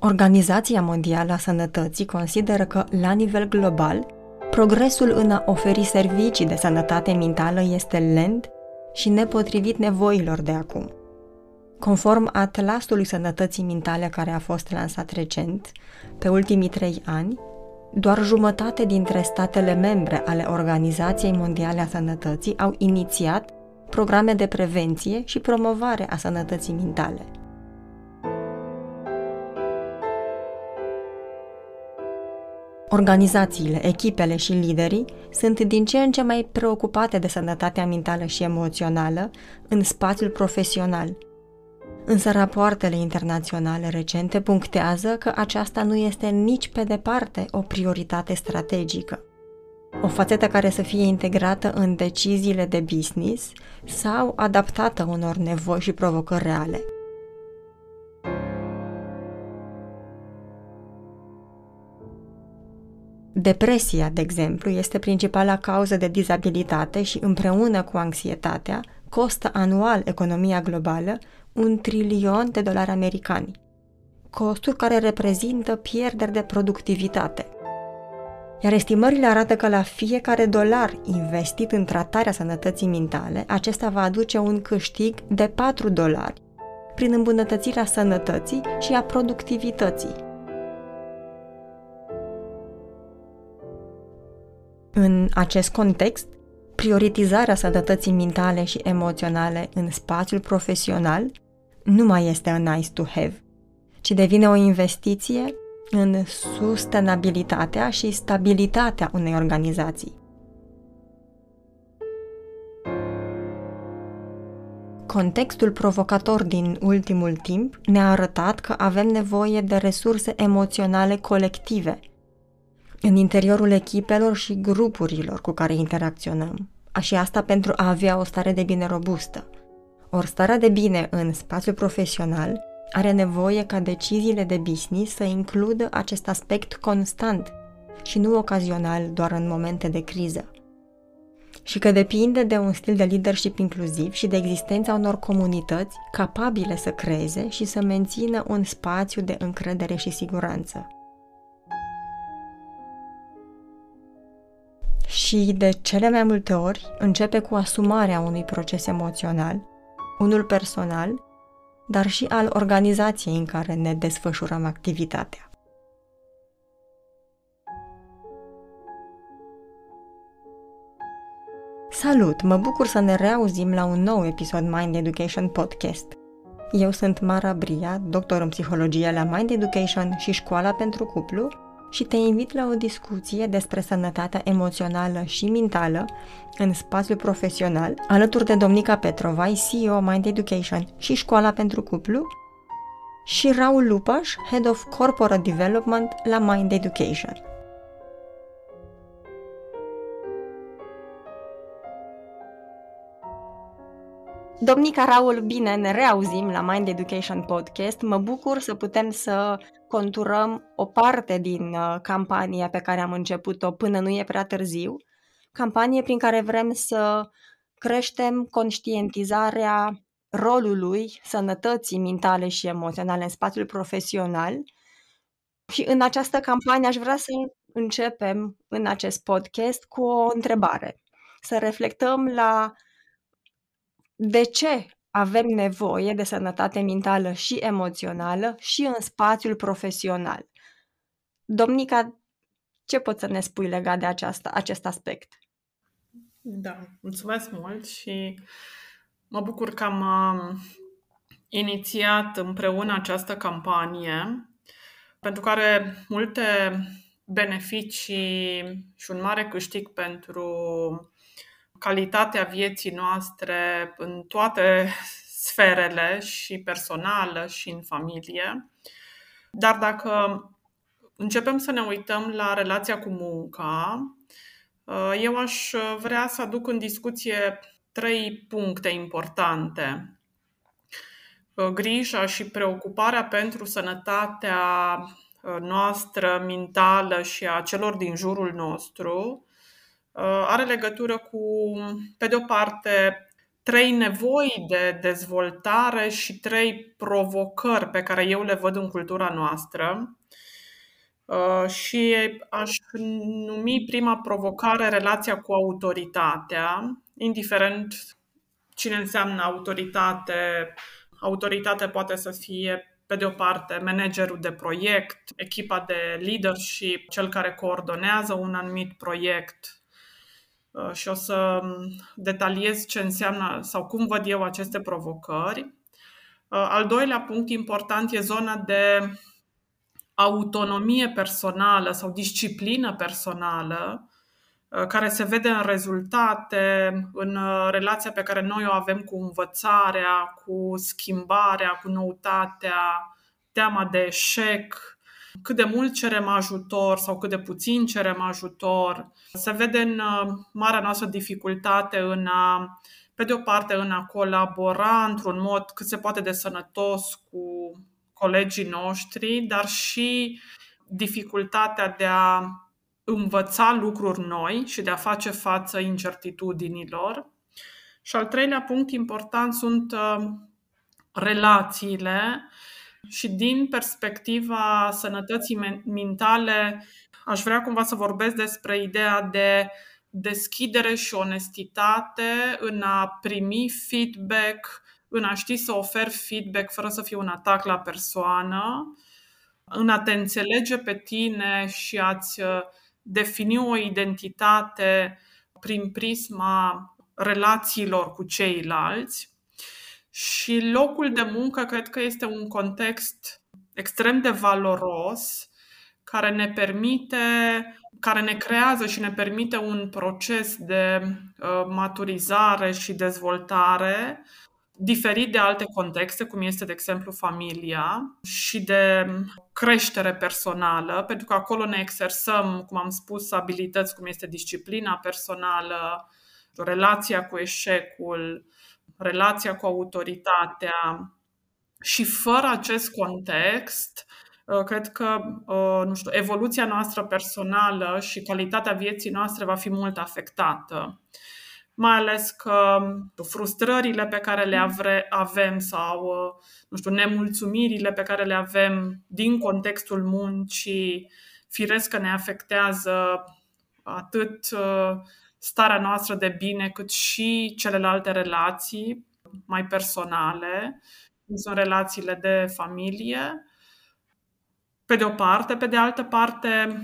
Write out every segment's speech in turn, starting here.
Organizația Mondială a Sănătății consideră că, la nivel global, progresul în a oferi servicii de sănătate mentală este lent și nepotrivit nevoilor de acum. Conform Atlasului Sănătății Mentale care a fost lansat recent, pe ultimii trei ani, doar jumătate dintre statele membre ale Organizației Mondiale a Sănătății au inițiat programe de prevenție și promovare a sănătății mentale. Organizațiile, echipele și liderii sunt din ce în ce mai preocupate de sănătatea mentală și emoțională în spațiul profesional. Însă rapoartele internaționale recente punctează că aceasta nu este nici pe departe o prioritate strategică. O fațetă care să fie integrată în deciziile de business sau adaptată unor nevoi și provocări reale. Depresia, de exemplu, este principala cauză de dizabilitate și împreună cu anxietatea costă anual economia globală un trilion de dolari americani, costuri care reprezintă pierderi de productivitate. Iar estimările arată că la fiecare dolar investit în tratarea sănătății mentale, acesta va aduce un câștig de 4 dolari prin îmbunătățirea sănătății și a productivității, În acest context, prioritizarea sănătății mentale și emoționale în spațiul profesional nu mai este un nice to have, ci devine o investiție în sustenabilitatea și stabilitatea unei organizații. Contextul provocator din ultimul timp ne-a arătat că avem nevoie de resurse emoționale colective – în interiorul echipelor și grupurilor cu care interacționăm. Și asta pentru a avea o stare de bine robustă. Ori starea de bine în spațiul profesional are nevoie ca deciziile de business să includă acest aspect constant și nu ocazional doar în momente de criză. Și că depinde de un stil de leadership inclusiv și de existența unor comunități capabile să creeze și să mențină un spațiu de încredere și siguranță. Și de cele mai multe ori începe cu asumarea unui proces emoțional, unul personal, dar și al organizației în care ne desfășurăm activitatea. Salut! Mă bucur să ne reauzim la un nou episod Mind Education Podcast. Eu sunt Mara Bria, doctor în psihologie la Mind Education și Școala pentru Cuplu și te invit la o discuție despre sănătatea emoțională și mentală în spațiul profesional, alături de Domnica Petrovai, CEO Mind Education și Școala pentru Cuplu, și Raul Lupaș, Head of Corporate Development la Mind Education. Domnica Raul, bine, ne reauzim la Mind Education Podcast. Mă bucur să putem să conturăm o parte din uh, campania pe care am început-o până nu e prea târziu, campanie prin care vrem să creștem conștientizarea rolului sănătății mentale și emoționale în spațiul profesional. Și în această campanie aș vrea să începem în acest podcast cu o întrebare. Să reflectăm la de ce avem nevoie de sănătate mentală și emoțională și în spațiul profesional. Domnica, ce poți să ne spui legat de aceasta, acest aspect? Da, mulțumesc mult și mă bucur că am um, inițiat împreună această campanie pentru că are multe beneficii și un mare câștig pentru calitatea vieții noastre în toate sferele, și personală, și în familie. Dar dacă începem să ne uităm la relația cu munca, eu aș vrea să aduc în discuție trei puncte importante. Grija și preocuparea pentru sănătatea noastră mentală și a celor din jurul nostru, Uh, are legătură cu, pe de o parte, trei nevoi de dezvoltare și trei provocări pe care eu le văd în cultura noastră. Uh, și aș numi prima provocare relația cu autoritatea, indiferent cine înseamnă autoritate. Autoritate poate să fie, pe de o parte, managerul de proiect, echipa de leadership, cel care coordonează un anumit proiect, Uh, și o să detaliez ce înseamnă sau cum văd eu aceste provocări. Uh, al doilea punct important e zona de autonomie personală sau disciplină personală, uh, care se vede în rezultate, în relația pe care noi o avem cu învățarea, cu schimbarea, cu noutatea, teama de eșec, cât de mult cerem ajutor sau cât de puțin cerem ajutor. Se vede în uh, marea noastră dificultate în a, pe de o parte, în a colabora într-un mod cât se poate de sănătos cu colegii noștri, dar și dificultatea de a învăța lucruri noi și de a face față incertitudinilor. Și al treilea punct important sunt uh, relațiile și din perspectiva sănătății mentale, aș vrea cumva să vorbesc despre ideea de deschidere și onestitate în a primi feedback, în a ști să oferi feedback fără să fie un atac la persoană, în a te înțelege pe tine și a-ți uh, defini o identitate prin prisma relațiilor cu ceilalți. Și locul de muncă cred că este un context extrem de valoros care ne permite, care ne creează și ne permite un proces de uh, maturizare și dezvoltare diferit de alte contexte, cum este, de exemplu, familia și de creștere personală, pentru că acolo ne exersăm, cum am spus, abilități cum este disciplina personală, relația cu eșecul, relația cu autoritatea și fără acest context, uh, cred că uh, nu știu, evoluția noastră personală și calitatea vieții noastre va fi mult afectată. Mai ales că frustrările pe care le avem sau uh, nu știu, nemulțumirile pe care le avem din contextul muncii, firesc că ne afectează atât starea noastră de bine, cât și celelalte relații mai personale, cum sunt relațiile de familie. Pe de o parte, pe de altă parte,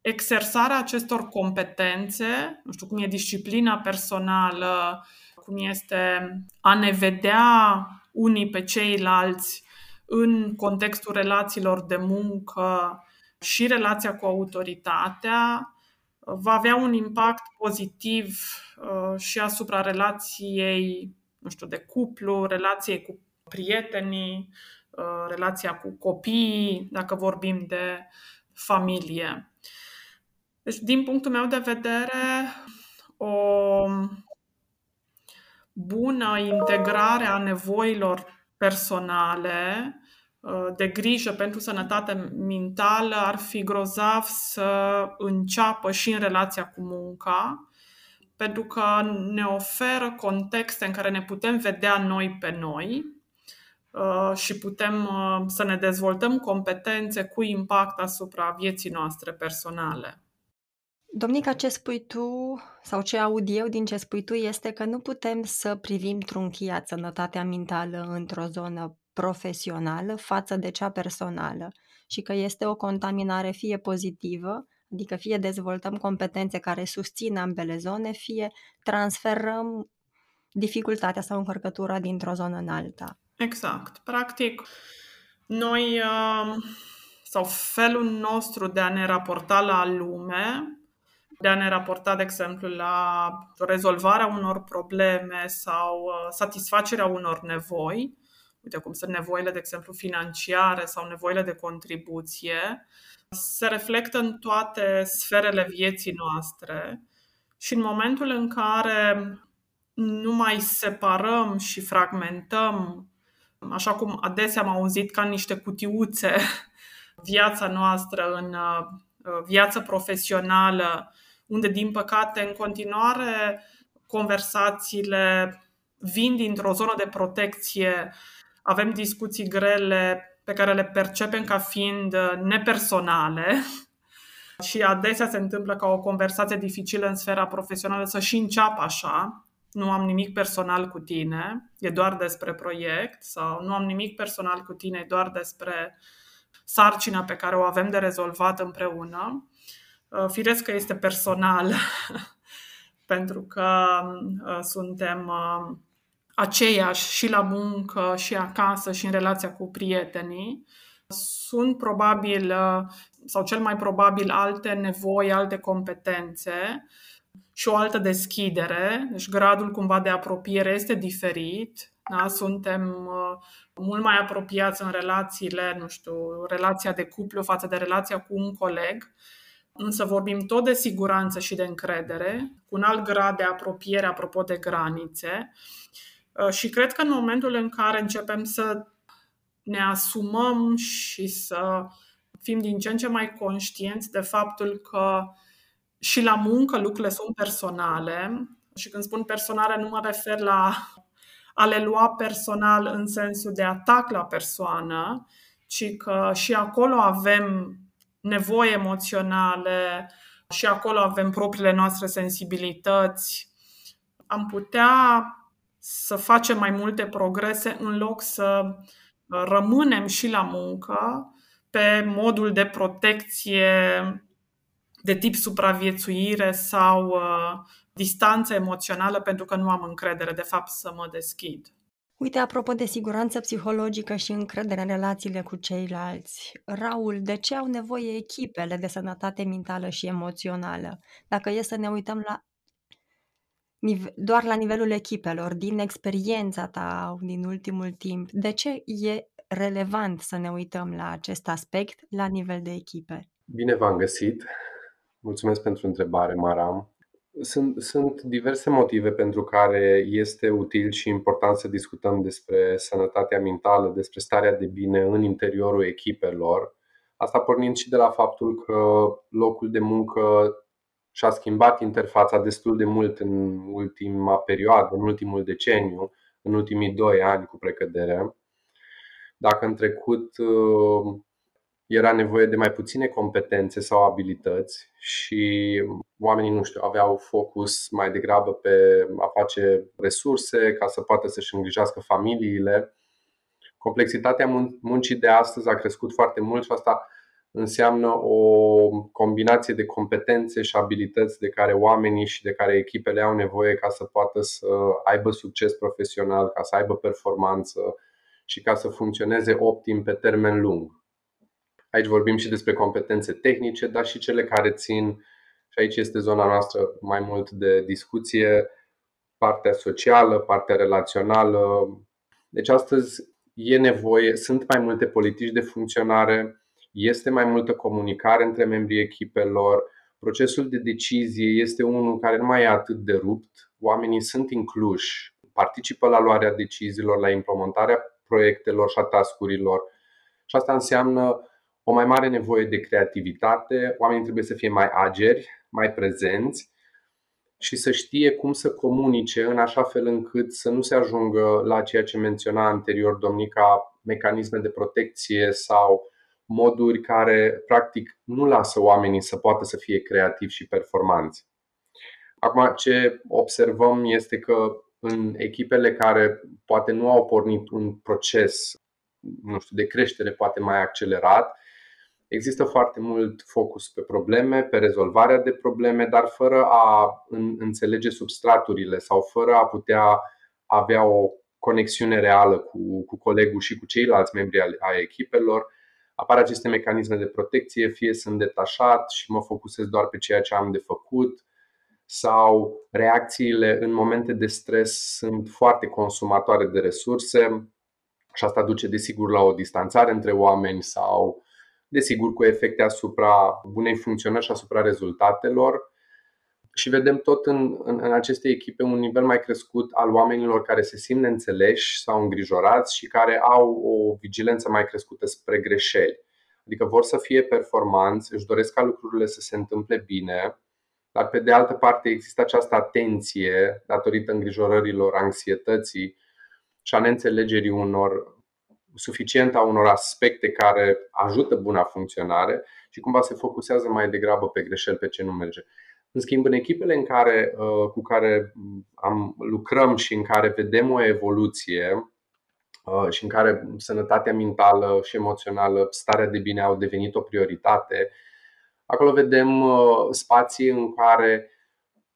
exersarea acestor competențe, nu știu cum e disciplina personală, cum este a ne vedea unii pe ceilalți în contextul relațiilor de muncă și relația cu autoritatea, va avea un impact pozitiv uh, și asupra relației, nu știu, de cuplu, relației cu prietenii, uh, relația cu copiii, dacă vorbim de familie. Deci, din punctul meu de vedere, o bună integrare a nevoilor personale Uh, de grijă pentru sănătate mentală ar fi grozav să înceapă și în relația cu munca, pentru că ne oferă contexte în care ne putem vedea noi pe noi uh, și putem uh, să ne dezvoltăm competențe cu impact asupra vieții noastre personale. Domnica, ce spui tu sau ce aud eu din ce spui tu este că nu putem să privim trunchiat sănătatea mentală într-o zonă profesională față de cea personală și că este o contaminare fie pozitivă, adică fie dezvoltăm competențe care susțin ambele zone, fie transferăm dificultatea sau încărcătura dintr-o zonă în alta. Exact. Practic, noi um, sau felul nostru de a ne raporta la lume, de a ne raporta, de exemplu, la rezolvarea unor probleme sau uh, satisfacerea unor nevoi, uite cum sunt nevoile, de exemplu, financiare sau nevoile de contribuție, se reflectă în toate sferele vieții noastre. Și în momentul în care nu mai separăm și fragmentăm, așa cum adesea am auzit ca niște cutiuțe, viața noastră în uh, viață profesională, unde, din păcate, în continuare conversațiile vin dintr-o zonă de protecție, avem discuții grele pe care le percepem ca fiind uh, nepersonale și adesea se întâmplă ca o conversație dificilă în sfera profesională să și înceapă așa, nu am nimic personal cu tine, e doar despre proiect sau nu am nimic personal cu tine, e doar despre sarcina pe care o avem de rezolvat împreună. Uh, firesc că este personal pentru că uh, suntem uh, aceiași și la muncă, și acasă, și în relația cu prietenii. Sunt probabil, sau cel mai probabil, alte nevoi, alte competențe și o altă deschidere. Deci gradul cumva de apropiere este diferit. Da? Suntem mult mai apropiați în relațiile, nu știu, relația de cuplu față de relația cu un coleg însă vorbim tot de siguranță și de încredere, cu un alt grad de apropiere apropo de granițe. Uh, și cred că în momentul în care începem să ne asumăm și să fim din ce în ce mai conștienți de faptul că și la muncă lucrurile sunt personale, și când spun personale nu mă refer la a le lua personal în sensul de atac la persoană, ci că și acolo avem nevoi emoționale și acolo avem propriile noastre sensibilități. Am putea să facem mai multe progrese în loc să rămânem și la muncă pe modul de protecție de tip supraviețuire sau uh, distanță emoțională pentru că nu am încredere, de fapt, să mă deschid. Uite, apropo de siguranță psihologică și încredere în relațiile cu ceilalți, Raul, de ce au nevoie echipele de sănătate mentală și emoțională? Dacă e să ne uităm la doar la nivelul echipelor, din experiența ta din ultimul timp, de ce e relevant să ne uităm la acest aspect la nivel de echipe? Bine v-am găsit! Mulțumesc pentru întrebare, Maram. Sunt, sunt diverse motive pentru care este util și important să discutăm despre sănătatea mentală, despre starea de bine în interiorul echipelor. Asta pornind și de la faptul că locul de muncă și-a schimbat interfața destul de mult în ultima perioadă, în ultimul deceniu, în ultimii doi ani cu precădere. Dacă în trecut era nevoie de mai puține competențe sau abilități și oamenii, nu știu, aveau focus mai degrabă pe a face resurse ca să poată să-și îngrijească familiile. Complexitatea muncii de astăzi a crescut foarte mult și asta înseamnă o combinație de competențe și abilități de care oamenii și de care echipele au nevoie ca să poată să aibă succes profesional, ca să aibă performanță și ca să funcționeze optim pe termen lung. Aici vorbim și despre competențe tehnice, dar și cele care țin, și aici este zona noastră mai mult de discuție, partea socială, partea relațională. Deci astăzi e nevoie, sunt mai multe politici de funcționare, este mai multă comunicare între membrii echipelor, procesul de decizie este unul care nu mai e atât de rupt, oamenii sunt incluși, participă la luarea deciziilor, la implementarea proiectelor și a tascurilor. Și asta înseamnă o mai mare nevoie de creativitate, oamenii trebuie să fie mai ageri, mai prezenți și să știe cum să comunice în așa fel încât să nu se ajungă la ceea ce menționa anterior domnica, mecanisme de protecție sau moduri care practic nu lasă oamenii să poată să fie creativi și performanți. Acum, ce observăm este că în echipele care poate nu au pornit un proces nu știu, de creștere poate mai accelerat, Există foarte mult focus pe probleme, pe rezolvarea de probleme, dar fără a înțelege substraturile sau fără a putea avea o conexiune reală cu, cu colegul și cu ceilalți membri ai echipelor, apar aceste mecanisme de protecție, fie sunt detașat și mă focusez doar pe ceea ce am de făcut, sau reacțiile în momente de stres sunt foarte consumatoare de resurse și asta duce desigur la o distanțare între oameni sau desigur cu efecte asupra bunei funcționări și asupra rezultatelor. Și vedem tot în, în, în aceste echipe un nivel mai crescut al oamenilor care se simt neînțeleși sau îngrijorați și care au o vigilență mai crescută spre greșeli. Adică vor să fie performanți, își doresc ca lucrurile să se întâmple bine, dar pe de altă parte există această atenție datorită îngrijorărilor, anxietății și a neînțelegerii unor suficient a unor aspecte care ajută buna funcționare și cumva se focusează mai degrabă pe greșeli, pe ce nu merge. În schimb, în echipele în care, uh, cu care am, lucrăm și în care vedem o evoluție uh, și în care sănătatea mentală și emoțională, starea de bine au devenit o prioritate, acolo vedem uh, spații în care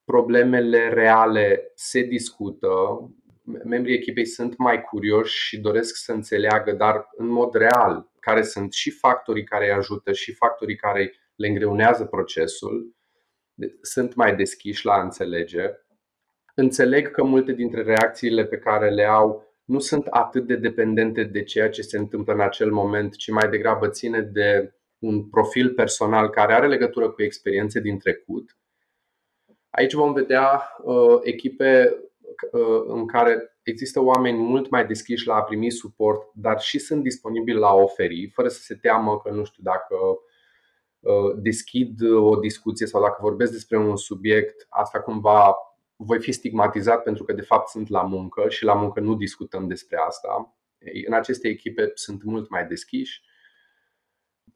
problemele reale se discută, membrii echipei sunt mai curioși și doresc să înțeleagă, dar în mod real, care sunt și factorii care îi ajută și factorii care le îngreunează procesul, sunt mai deschiși la a înțelege. Înțeleg că multe dintre reacțiile pe care le au nu sunt atât de dependente de ceea ce se întâmplă în acel moment, ci mai degrabă ține de un profil personal care are legătură cu experiențe din trecut. Aici vom vedea uh, echipe Uh, în care există oameni mult mai deschiși la a primi suport, dar și sunt disponibili la a oferi, fără să se teamă că nu știu dacă uh, deschid o discuție sau dacă vorbesc despre un subiect, asta cumva voi fi stigmatizat pentru că de fapt sunt la muncă și la muncă nu discutăm despre asta. În aceste echipe sunt mult mai deschiși.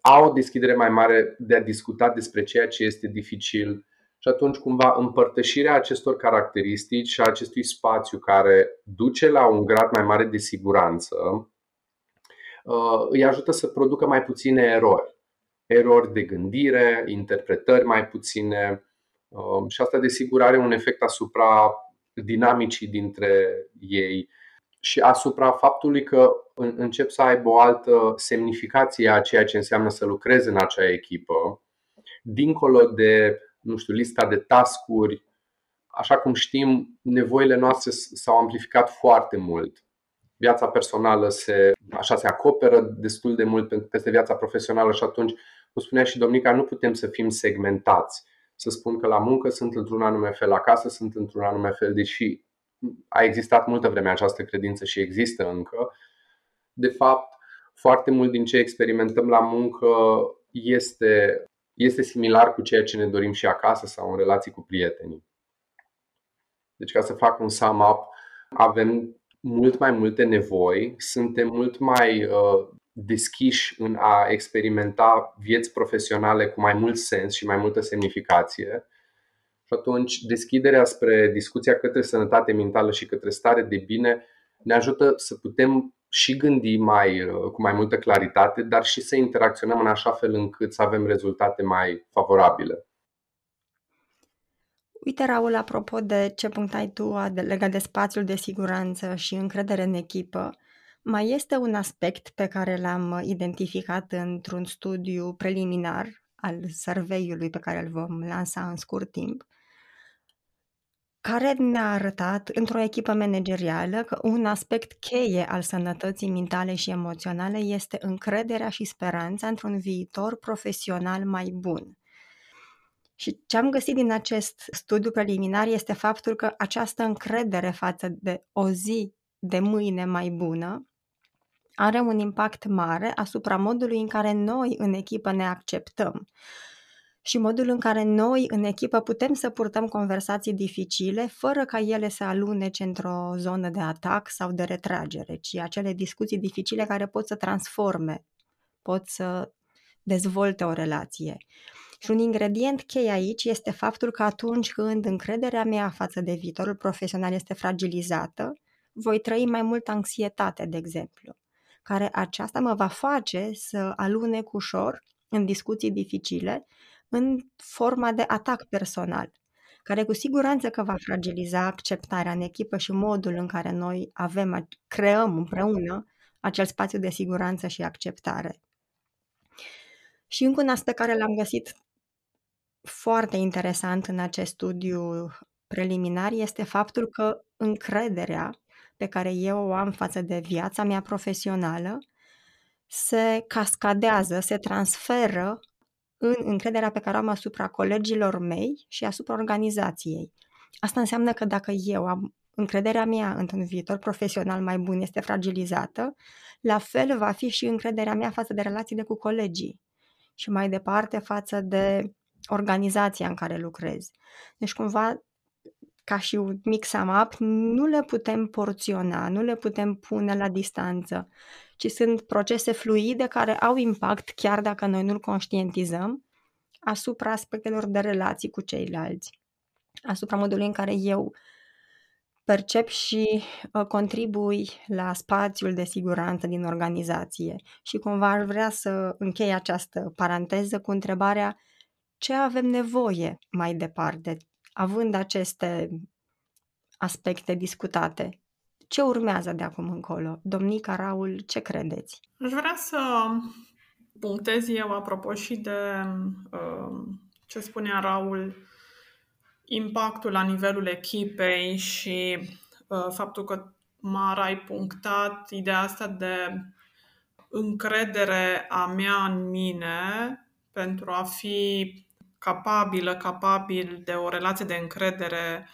Au o deschidere mai mare de a discuta despre ceea ce este dificil și atunci, cumva, împărtășirea acestor caracteristici și a acestui spațiu care duce la un grad mai mare de siguranță uh, îi ajută să producă mai puține erori. Erori de gândire, interpretări mai puține uh, și asta, desigur, are un efect asupra dinamicii dintre ei și asupra faptului că încep să aibă o altă semnificație a ceea ce înseamnă să lucrezi în acea echipă, dincolo de nu știu, lista de tascuri. Așa cum știm, nevoile noastre s-au amplificat foarte mult. Viața personală se, așa se acoperă destul de mult peste viața profesională și atunci, cum spunea și Domnica, nu putem să fim segmentați. Să spun că la muncă sunt într-un anume fel, acasă sunt într-un anume fel, deși a existat multă vreme această credință și există încă. De fapt, foarte mult din ce experimentăm la muncă este este similar cu ceea ce ne dorim și acasă sau în relații cu prietenii. Deci, ca să fac un sum up, avem mult mai multe nevoi, suntem mult mai uh, deschiși în a experimenta vieți profesionale cu mai mult sens și mai multă semnificație. Și atunci, deschiderea spre discuția către sănătate mentală și către stare de bine ne ajută să putem și gândi mai, uh, cu mai multă claritate, dar și să interacționăm în așa fel încât să avem rezultate mai favorabile. Uite, Raul, apropo de ce punctai tu legat de spațiul de siguranță și încredere în echipă, mai este un aspect pe care l-am identificat într-un studiu preliminar al surveiului pe care îl vom lansa în scurt timp, care ne-a arătat într-o echipă managerială că un aspect cheie al sănătății mentale și emoționale este încrederea și speranța într-un viitor profesional mai bun. Și ce am găsit din acest studiu preliminar este faptul că această încredere față de o zi de mâine mai bună are un impact mare asupra modului în care noi în echipă ne acceptăm și modul în care noi în echipă putem să purtăm conversații dificile fără ca ele să alunece într-o zonă de atac sau de retragere, ci acele discuții dificile care pot să transforme, pot să dezvolte o relație. Și un ingredient cheie aici este faptul că atunci când încrederea mea față de viitorul profesional este fragilizată, voi trăi mai multă anxietate, de exemplu, care aceasta mă va face să alunec ușor în discuții dificile în forma de atac personal, care cu siguranță că va fragiliza acceptarea în echipă și modul în care noi avem, creăm împreună acel spațiu de siguranță și acceptare. Și încă un aspect care l-am găsit foarte interesant în acest studiu preliminar este faptul că încrederea pe care eu o am față de viața mea profesională se cascadează, se transferă în încrederea pe care o am asupra colegilor mei și asupra organizației. Asta înseamnă că dacă eu am încrederea mea într-un viitor profesional mai bun este fragilizată, la fel va fi și încrederea mea față de relațiile cu colegii și mai departe față de organizația în care lucrezi. Deci cumva ca și un mic sum up, nu le putem porționa, nu le putem pune la distanță, ci sunt procese fluide care au impact, chiar dacă noi nu-l conștientizăm, asupra aspectelor de relații cu ceilalți, asupra modului în care eu percep și uh, contribui la spațiul de siguranță din organizație. Și cumva ar vrea să închei această paranteză cu întrebarea ce avem nevoie mai departe, având aceste aspecte discutate. Ce urmează de acum încolo? Domnica Raul, ce credeți? Aș vrea să punctez eu, apropo și de uh, ce spunea Raul, impactul la nivelul echipei și uh, faptul că Mara ai punctat ideea asta de încredere a mea în mine pentru a fi capabilă, capabil de o relație de încredere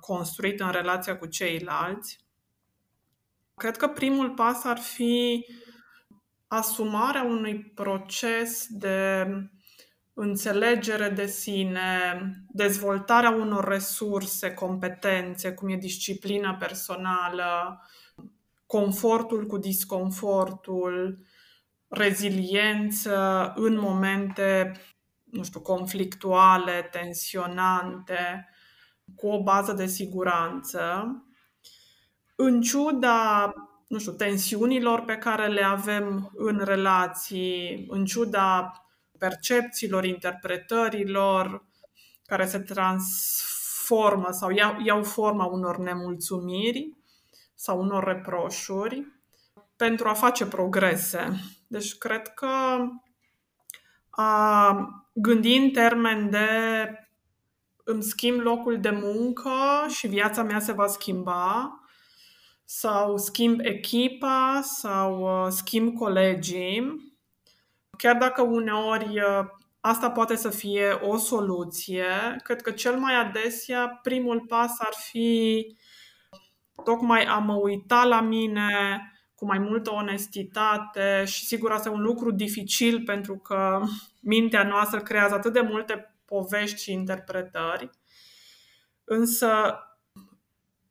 construită în relația cu ceilalți. Cred că primul pas ar fi asumarea unui proces de înțelegere de sine, dezvoltarea unor resurse, competențe, cum e disciplina personală, confortul cu disconfortul, reziliență în momente, nu știu, conflictuale, tensionante, cu o bază de siguranță, în ciuda nu știu, tensiunilor pe care le avem în relații, în ciuda percepțiilor, interpretărilor care se transformă sau iau, iau forma unor nemulțumiri sau unor reproșuri pentru a face progrese. Deci cred că a gândi în termen de îmi schimb locul de muncă și viața mea se va schimba sau schimb echipa sau uh, schimb colegii. Chiar dacă uneori uh, asta poate să fie o soluție, cred că cel mai adesea primul pas ar fi tocmai a mă uita la mine cu mai multă onestitate și sigur asta e un lucru dificil pentru că mintea noastră creează atât de multe povești și interpretări. Însă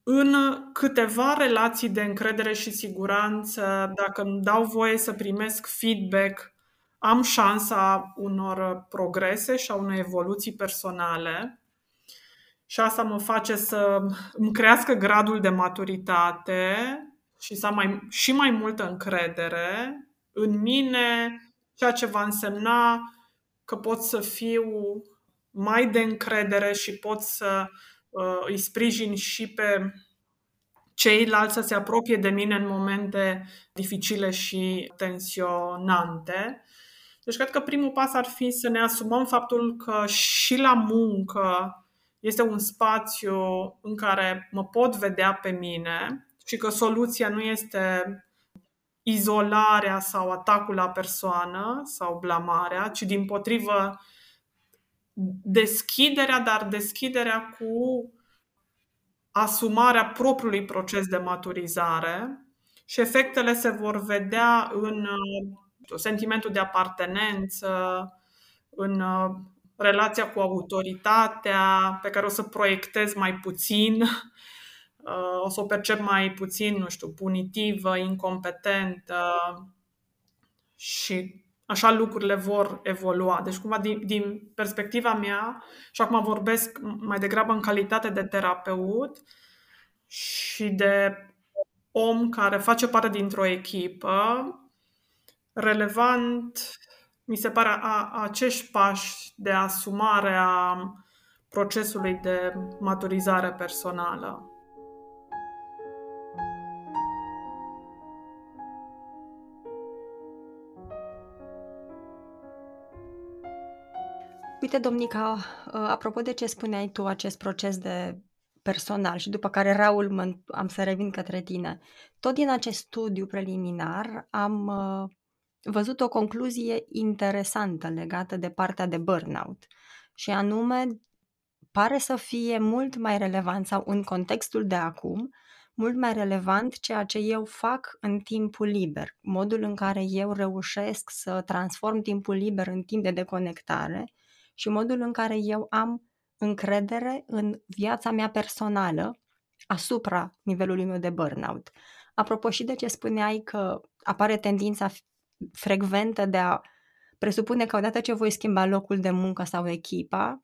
în câteva relații de încredere și siguranță, dacă îmi dau voie să primesc feedback, am șansa unor progrese și a unei evoluții personale. Și asta mă face să îmi crească gradul de maturitate și să am mai, și mai multă încredere în mine, ceea ce va însemna că pot să fiu mai de încredere și pot să uh, îi sprijin și pe ceilalți să se apropie de mine în momente dificile și tensionante. Deci cred că primul pas ar fi să ne asumăm faptul că și la muncă este un spațiu în care mă pot vedea pe mine și că soluția nu este izolarea sau atacul la persoană sau blamarea, ci din potrivă deschiderea, dar deschiderea cu asumarea propriului proces de maturizare și efectele se vor vedea în uh, sentimentul de apartenență, în uh, relația cu autoritatea pe care o să proiectez mai puțin, uh, o să o percep mai puțin, nu știu, punitivă, incompetentă și așa lucrurile vor evolua. Deci, cumva, din, din perspectiva mea, și acum vorbesc mai degrabă în calitate de terapeut și de om care face parte dintr-o echipă, relevant mi se pare a, a acești pași de asumare a procesului de maturizare personală. Uite, Domnica, uh, apropo de ce spuneai tu, acest proces de personal și după care, Raul, mă, am să revin către tine. Tot din acest studiu preliminar am uh, văzut o concluzie interesantă legată de partea de burnout și anume pare să fie mult mai relevant sau în contextul de acum, mult mai relevant ceea ce eu fac în timpul liber, modul în care eu reușesc să transform timpul liber în timp de deconectare și modul în care eu am încredere în viața mea personală asupra nivelului meu de burnout. Apropo și de ce spuneai că apare tendința frecventă de a presupune că odată ce voi schimba locul de muncă sau echipa,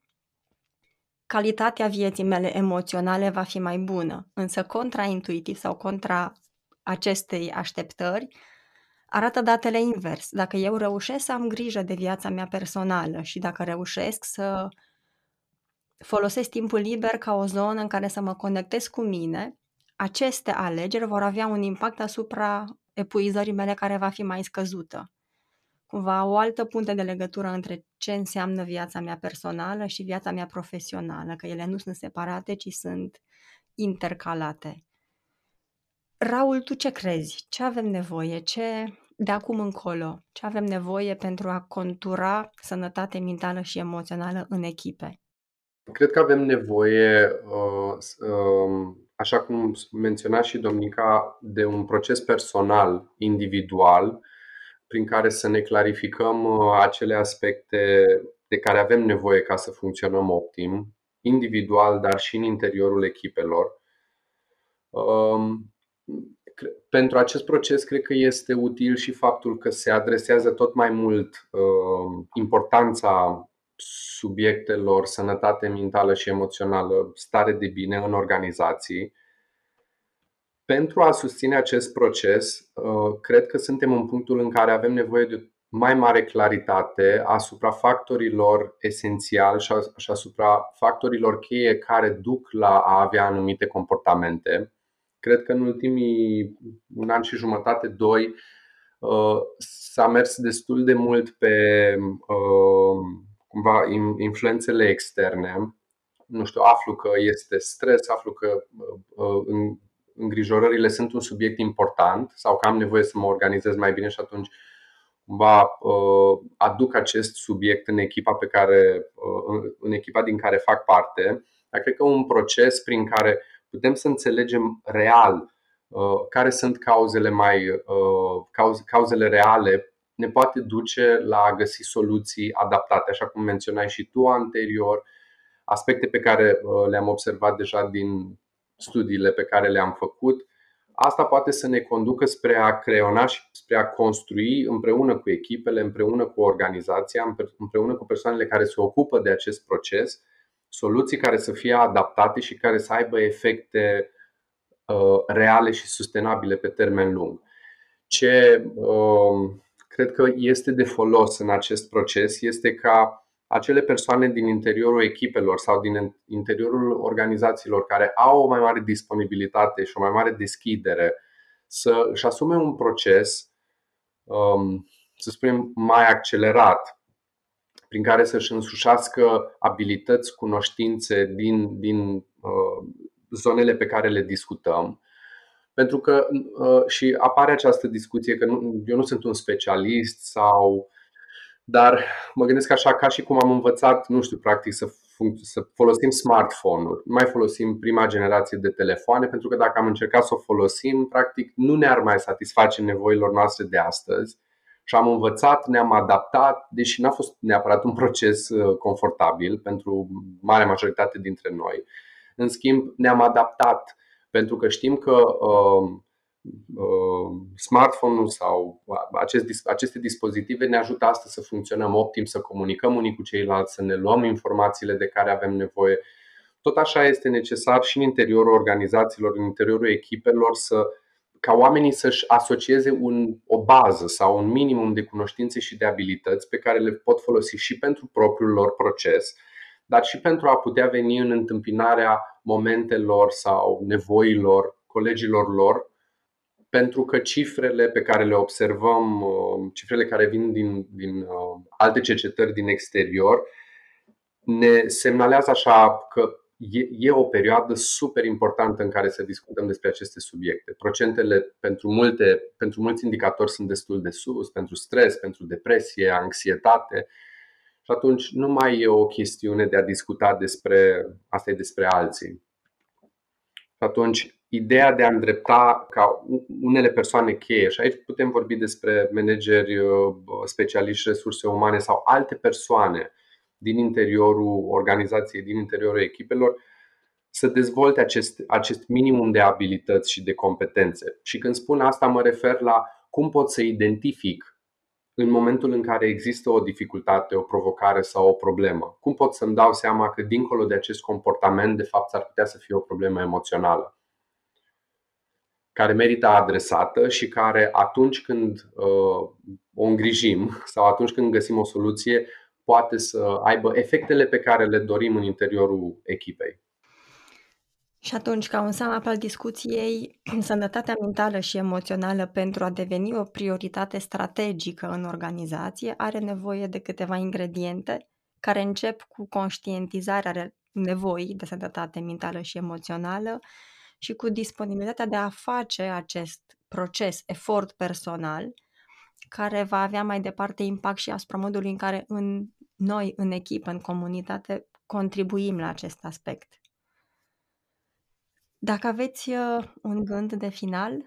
calitatea vieții mele emoționale va fi mai bună. Însă contraintuitiv sau contra acestei așteptări, arată datele invers. Dacă eu reușesc să am grijă de viața mea personală și dacă reușesc să folosesc timpul liber ca o zonă în care să mă conectez cu mine, aceste alegeri vor avea un impact asupra epuizării mele care va fi mai scăzută. Cumva o altă punte de legătură între ce înseamnă viața mea personală și viața mea profesională, că ele nu sunt separate, ci sunt intercalate. Raul, tu ce crezi? Ce avem nevoie? Ce de acum încolo? Ce avem nevoie pentru a contura sănătate mentală și emoțională în echipe? Cred că avem nevoie, uh, uh, așa cum menționa și Domnica, de un proces personal, individual, prin care să ne clarificăm uh, acele aspecte de care avem nevoie ca să funcționăm optim, individual, dar și în interiorul echipelor. Um, pentru acest proces, cred că este util și faptul că se adresează tot mai mult importanța subiectelor sănătate mentală și emoțională, stare de bine în organizații. Pentru a susține acest proces, uh, cred că suntem în punctul în care avem nevoie de mai mare claritate asupra factorilor esențiali și asupra factorilor cheie care duc la a avea anumite comportamente. Cred că în ultimii un an și jumătate, doi, uh, s-a mers destul de mult pe uh, cumva influențele externe, nu știu, aflu că este stres, aflu că uh, uh, îngrijorările sunt un subiect important sau că am nevoie să mă organizez mai bine și atunci cumva uh, aduc acest subiect în echipa pe care în echipa din care fac parte. Dar cred că un proces prin care putem să înțelegem real care sunt cauzele mai cauzele reale ne poate duce la a găsi soluții adaptate, așa cum menționai și tu anterior, aspecte pe care uh, le-am observat deja din studiile pe care le-am făcut. Asta poate să ne conducă spre a creona și spre a construi împreună cu echipele, împreună cu organizația, împreună cu persoanele care se ocupă de acest proces, soluții care să fie adaptate și care să aibă efecte uh, reale și sustenabile pe termen lung. Ce uh, cred că este de folos în acest proces este ca acele persoane din interiorul echipelor sau din interiorul organizațiilor care au o mai mare disponibilitate și o mai mare deschidere să își asume un proces, um, să spunem, mai accelerat, prin care să-și însușească abilități, cunoștințe din, din uh, zonele pe care le discutăm pentru că uh, și apare această discuție că nu, eu nu sunt un specialist sau dar mă gândesc așa ca și cum am învățat, nu știu, practic să, func- să folosim smartphone-uri. Nu mai folosim prima generație de telefoane pentru că dacă am încercat să o folosim, practic nu ne-ar mai satisface nevoilor noastre de astăzi. Și am învățat, ne-am adaptat, deși n-a fost neapărat un proces uh, confortabil pentru marea majoritate dintre noi. În schimb, ne-am adaptat pentru că știm că uh, uh, smartphone-ul sau acest, aceste dispozitive ne ajută astăzi să funcționăm optim, să comunicăm unii cu ceilalți, să ne luăm informațiile de care avem nevoie. Tot așa este necesar și în interiorul organizațiilor, în interiorul echipelor, să, ca oamenii să-și asocieze un, o bază sau un minimum de cunoștințe și de abilități pe care le pot folosi și pentru propriul lor proces, dar și pentru a putea veni în întâmpinarea momentelor sau nevoilor colegilor lor, pentru că cifrele pe care le observăm, uh, cifrele care vin din, din uh, alte cercetări din exterior, ne semnalează așa că e, e o perioadă super importantă în care să discutăm despre aceste subiecte. Procentele pentru, multe, pentru mulți indicatori sunt destul de sus, pentru stres, pentru depresie, anxietate. Și atunci nu mai e o chestiune de a discuta despre asta e despre alții. Și atunci ideea de a îndrepta ca unele persoane cheie, și aici putem vorbi despre manageri, uh, specialiști resurse umane sau alte persoane din interiorul organizației, din interiorul echipelor, să dezvolte acest, acest minimum de abilități și de competențe. Și când spun asta, mă refer la cum pot să identific în momentul în care există o dificultate, o provocare sau o problemă. Cum pot să-mi dau seama că dincolo de acest comportament, de fapt, ar putea să fie o problemă emoțională care merită adresată și care atunci când uh, o îngrijim sau atunci când găsim o soluție poate să aibă efectele pe care le dorim în interiorul echipei. Și atunci, ca un sum al discuției, sănătatea mentală și emoțională pentru a deveni o prioritate strategică în organizație are nevoie de câteva ingrediente care încep cu conștientizarea nevoii de sănătate mentală și emoțională și cu disponibilitatea de a face acest proces, efort personal, care va avea mai departe impact și asupra modului în care în noi, în echipă, în comunitate, contribuim la acest aspect. Dacă aveți uh, un gând de final?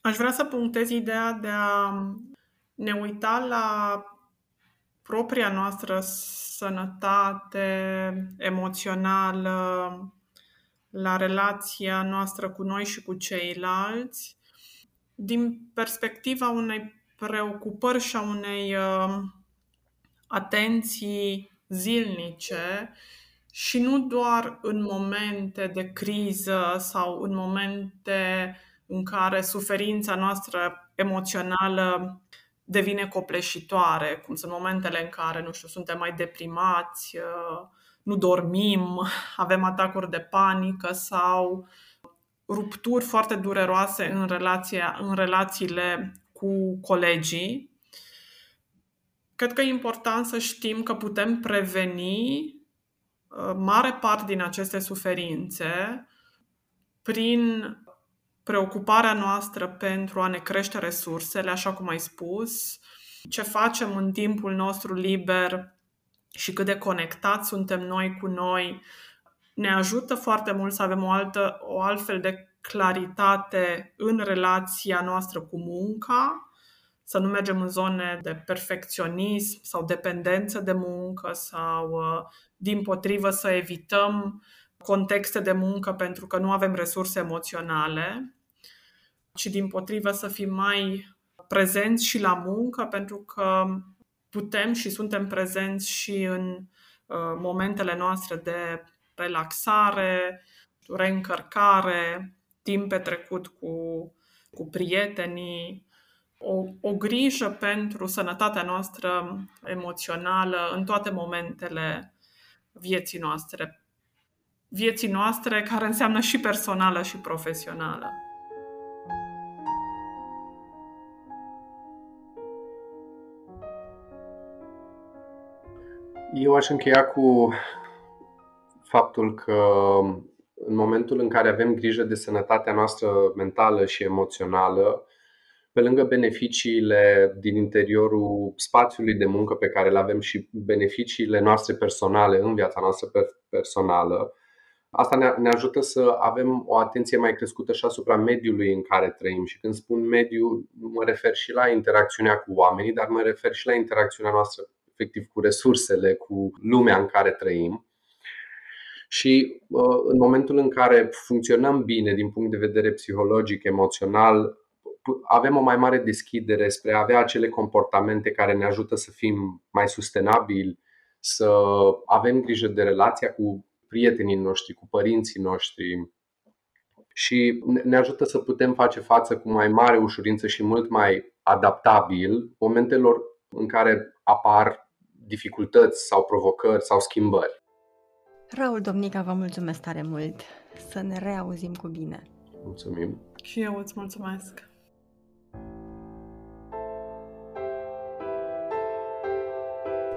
Aș vrea să punctez ideea de a ne uita la propria noastră sănătate emoțională, la relația noastră cu noi și cu ceilalți, din perspectiva unei preocupări și a unei uh, atenții zilnice și nu doar în momente de criză sau în momente în care suferința noastră emoțională devine copleșitoare, cum sunt momentele în care, nu știu, suntem mai deprimați, uh, nu dormim, avem atacuri de panică sau rupturi foarte dureroase în, relația, în relațiile cu colegii. Cred că e important să știm că putem preveni uh, mare parte din aceste suferințe prin preocuparea noastră pentru a ne crește resursele, așa cum ai spus, ce facem în timpul nostru liber și cât de conectați suntem noi cu noi, ne ajută foarte mult să avem o, altă, o altfel de claritate în relația noastră cu munca, să nu mergem în zone de perfecționism sau dependență de muncă sau, uh, din potrivă, să evităm contexte de muncă pentru că nu avem resurse emoționale, ci din potrivă să fim mai prezenți și la muncă pentru că putem și suntem prezenți și în uh, momentele noastre de relaxare, reîncărcare, timp petrecut cu, cu prietenii, o, o grijă pentru sănătatea noastră emoțională în toate momentele vieții noastre. Vieții noastre care înseamnă și personală și profesională. Eu aș încheia cu faptul că în momentul în care avem grijă de sănătatea noastră mentală și emoțională, pe lângă beneficiile din interiorul spațiului de muncă pe care le avem și beneficiile noastre personale în viața noastră personală, asta ne, ne ajută să avem o atenție mai crescută și asupra mediului în care trăim. Și când spun mediu, mă refer și la interacțiunea cu oamenii, dar mă refer și la interacțiunea noastră efectiv cu resursele, cu lumea în care trăim. Și uh, în momentul în care funcționăm bine din punct de vedere psihologic, emoțional, avem o mai mare deschidere spre a avea acele comportamente care ne ajută să fim mai sustenabili, să avem grijă de relația cu prietenii noștri, cu părinții noștri și ne ajută să putem face față cu mai mare ușurință și mult mai adaptabil momentelor în care apar dificultăți sau provocări sau schimbări. Raul Domnica, vă mulțumesc tare mult. Să ne reauzim cu bine. Mulțumim. Și eu îți mulțumesc.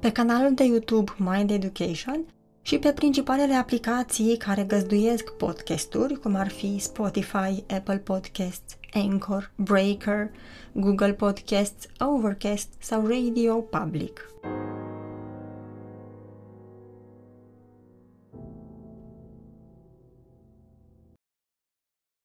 pe canalul de YouTube Mind Education și pe principalele aplicații care găzduiesc podcasturi, cum ar fi Spotify, Apple Podcasts, Anchor, Breaker, Google Podcasts, Overcast sau Radio Public.